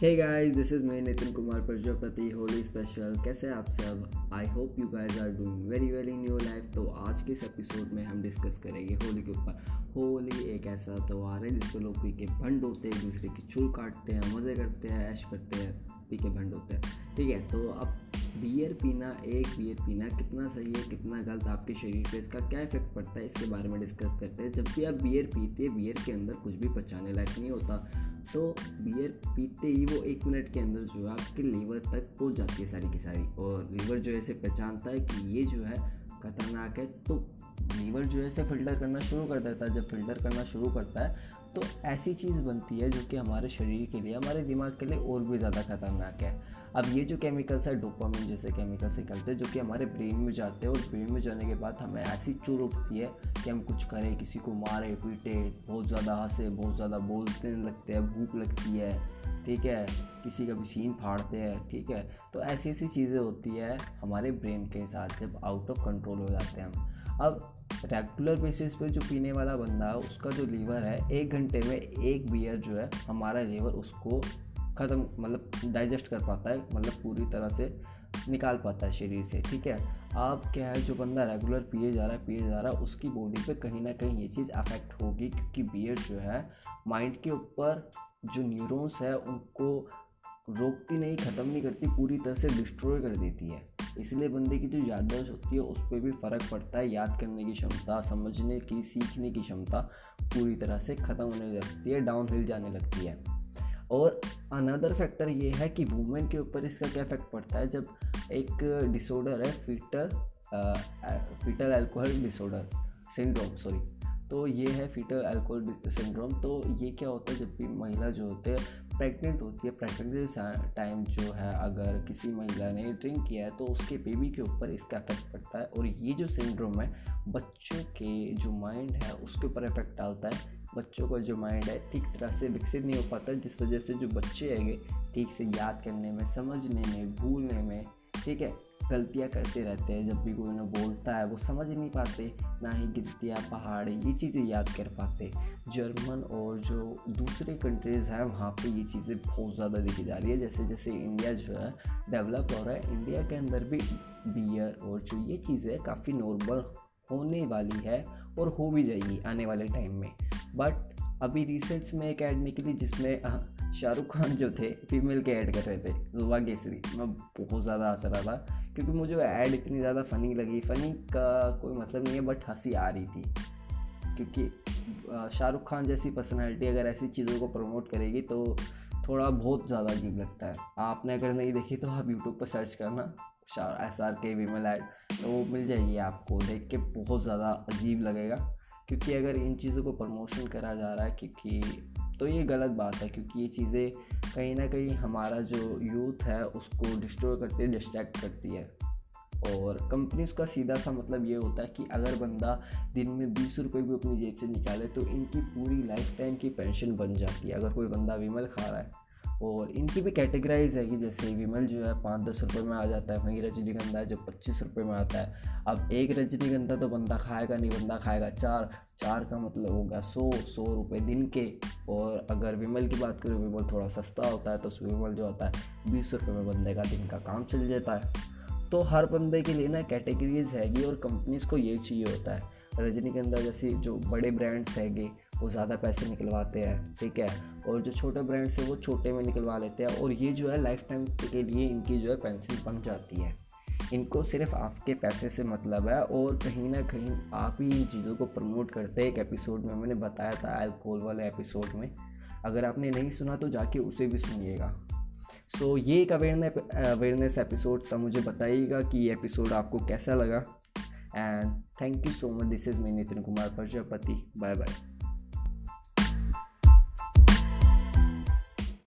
Hey guys this is मैं Nitin Kumar Prajapati Holi special कैसे आप सब? I hope you guys are doing very well in your life तो आज के इस एपिसोड में हम डिस्कस करेंगे होली के ऊपर। होली एक ऐसा त्यौहार है जिसपे लोग पी के भंड होते हैं, एक दूसरे की चूल काटते हैं, मज़े करते हैं, ऐश करते हैं, पी के भंड होते हैं। ठीक है तो अब बियर पीना, एक बियर पीना कितना सही है, कितना गलत आपके शरीर पे इसका क्या इफ़ेक्ट पड़ता है, इसके बारे में डिस्कस करते हैं। जब भी आप बियर पीते हैं बियर के अंदर कुछ भी पचाने लायक नहीं होता। तो बियर पीते ही वो एक मिनट के अंदर जो है आपके लीवर तक पहुँच जाती है सारी की सारी। और लीवर जो है इसे पहचानता है कि ये जो है खतरनाक है तो लीवर जो है इसे फ़िल्टर करना शुरू कर देता है। जब फ़िल्टर करना शुरू करता है तो ऐसी चीज़ बनती है जो कि हमारे शरीर के लिए, हमारे दिमाग के लिए और भी ज़्यादा खतरनाक है। अब ये जो केमिकल्स है डोपामिन जैसे केमिकल्स निकलते हैं, जो कि हमारे ब्रेन में जाते हैं और ब्रेन में जाने के बाद हमें ऐसी चुर उठती है कि हम कुछ करें, किसी को मारे, पीटे, बहुत ज़्यादा हंसे, बहुत ज़्यादा बोलते लगते हैं, भूख लगती है ठीक है? किसी का सीन फाड़ते हैं, ठीक है? तो ऐसी ऐसी चीज़ें होती है हमारे ब्रेन के साथ जब आउट ऑफ़ कंट्रोल हो जाते हैं हम। अब रेगुलर बेसिस पे जो पीने वाला बंदा है उसका जो लीवर है, एक घंटे में एक बियर जो है, हमारा लीवर उसको ख़त्म मतलब डाइजेस्ट कर पाता है मतलब पूरी तरह से निकाल पाता है शरीर से, ठीक है? अब क्या है, जो बंदा रेगुलर पिए जा रहा है, पिए जा रहा है, उसकी बॉडी पे कहीं ना कहीं ये चीज़ अफेक्ट होगी, क्योंकि बियर जो है माइंड के ऊपर जो न्यूरॉन्स है, उनको रोकती नहीं, ख़त्म नहीं करती, पूरी तरह से डिस्ट्रॉय कर देती है। इसलिए बंदे की जो याददाश्त होती है, उस पर भी फ़र्क पड़ता है। याद करने की क्षमता, समझने की, सीखने की क्षमता पूरी तरह से ख़त्म होने लगती है डाउन हिल जाने लगती है। और अनदर फैक्टर ये है कि वुमेन के ऊपर इसका क्या इफ़ेक्ट पड़ता है? जब एक डिसऑर्डर है fetal fetal alcohol disorder syndrome sorry तो ये है फीटल अल्कोहल सिंड्रोम तो ये क्या होता है, जब भी महिला जो होते हैं प्रेग्नेंट होती है प्रेगनेंट टाइम जो है, अगर किसी महिला ने ड्रिंक किया है तो उसके बेबी के ऊपर इसका इफ़ेक्ट पड़ता है. और ये जो सिंड्रोम है, बच्चों के जो माइंड है, उसके ऊपर इफ़ेक्ट डालता है. बच्चों का जो माइंड है, ठीक तरह से विकसित नहीं हो पाता, जिस वजह से जो बच्चे हैं, ठीक से याद करने में, समझने में, भूलने में, ठीक है? गलतियाँ करते रहते हैं, जब भी कोई उन्हें बोलता है, वो समझ नहीं पाते, ना ही गिनतियाँ, पहाड़, ये चीज़ें याद कर पाते। जर्मन और जो दूसरे कंट्रीज़ हैं, वहाँ पे ये चीज़ें बहुत ज़्यादा दिखी जा रही है। जैसे जैसे इंडिया जो है डेवलप हो रहा है। इंडिया के अंदर भी बियर और जो ये चीज़ें काफ़ी नॉर्मल होने वाली है और हो भी जाएगी आने वाले टाइम में। बट अभी रिसेंट्स में एक ऐड निकली जिसमें शाहरुख खान जो थे फीमेल के ऐड कर रहे थे जुबा केसरी मैं बहुत ज़्यादा हंस रहा था, क्योंकि मुझे वो ऐड इतनी ज़्यादा फ़नी लगी। फ़नी का कोई मतलब नहीं है बट हँसी आ रही थी। क्योंकि शाहरुख खान जैसी पर्सनैलिटी अगर ऐसी चीज़ों को प्रमोट करेगी तो थोड़ा बहुत ज़्यादा अजीब लगता है। आपने अगर नहीं देखी तो आप यूट्यूब पर सर्च करना एस आर के वीमेल ऐड तो वो मिल जाएगी आपको। देख के बहुत ज़्यादा अजीब लगेगा। क्योंकि अगर इन चीज़ों को प्रमोशन करा जा रहा है, क्योंकि तो ये गलत बात है, क्योंकि ये चीज़ें कहीं ना कहीं हमारा जो यूथ है, उसको डिस्ट्रॉय करती है डिस्ट्रैक्ट करती है। और कंपनीज़ का सीधा सा मतलब ये होता है कि अगर बंदा दिन में बीस रुपये भी अपनी जेब से निकाले तो इनकी पूरी लाइफ टाइम की पेंशन बन जाती है। अगर कोई बंदा विमल खा रहा है और इनकी भी कैटेगराइज है कि जैसे विमल जो है पाँच दस रुपये में आ जाता है वहीं रजनीगंधा जो पच्चीस रुपये में आता है। अब एक रजनीगंधा तो बंदा खाएगा नहीं, बंदा खाएगा चार चार का मतलब हो गया सौ सौ रुपये दिन के। और अगर विमल की बात करें, विमल थोड़ा सस्ता होता है तो विमल जो होता है, बीस रुपये में बंदे का दिन का काम चल जाता है। तो हर बंदे के लिए ना कैटेगरीज हैगी और कंपनीज़ को ये चाहिए होता है। रजनीगंधा जैसी जो बड़े ब्रांड्स हैगे वो ज़्यादा पैसे निकलवाते हैं ठीक है? और जो छोटे ब्रांड्स है वो छोटे में निकलवा लेते हैं और ये जो है लाइफ टाइम के लिए इनकी जो है पेंसिल बन जाती है। इनको सिर्फ़ आपके पैसे से मतलब है और कहीं ना कहीं आप ही इन चीज़ों को प्रमोट करते हैं। एक एपिसोड में मैंने बताया था अल्कोहल वाले एपिसोड में। अगर आपने नहीं सुना तो जाके उसे भी सुनिएगा। सो so, ये एक अवेयरनेस अवेयरनेस एपिसोड था। मुझे बताइएगा कि ये एपिसोड आपको कैसा लगा। And thank you so much this is me Nitin Kumar Prajapati bye bye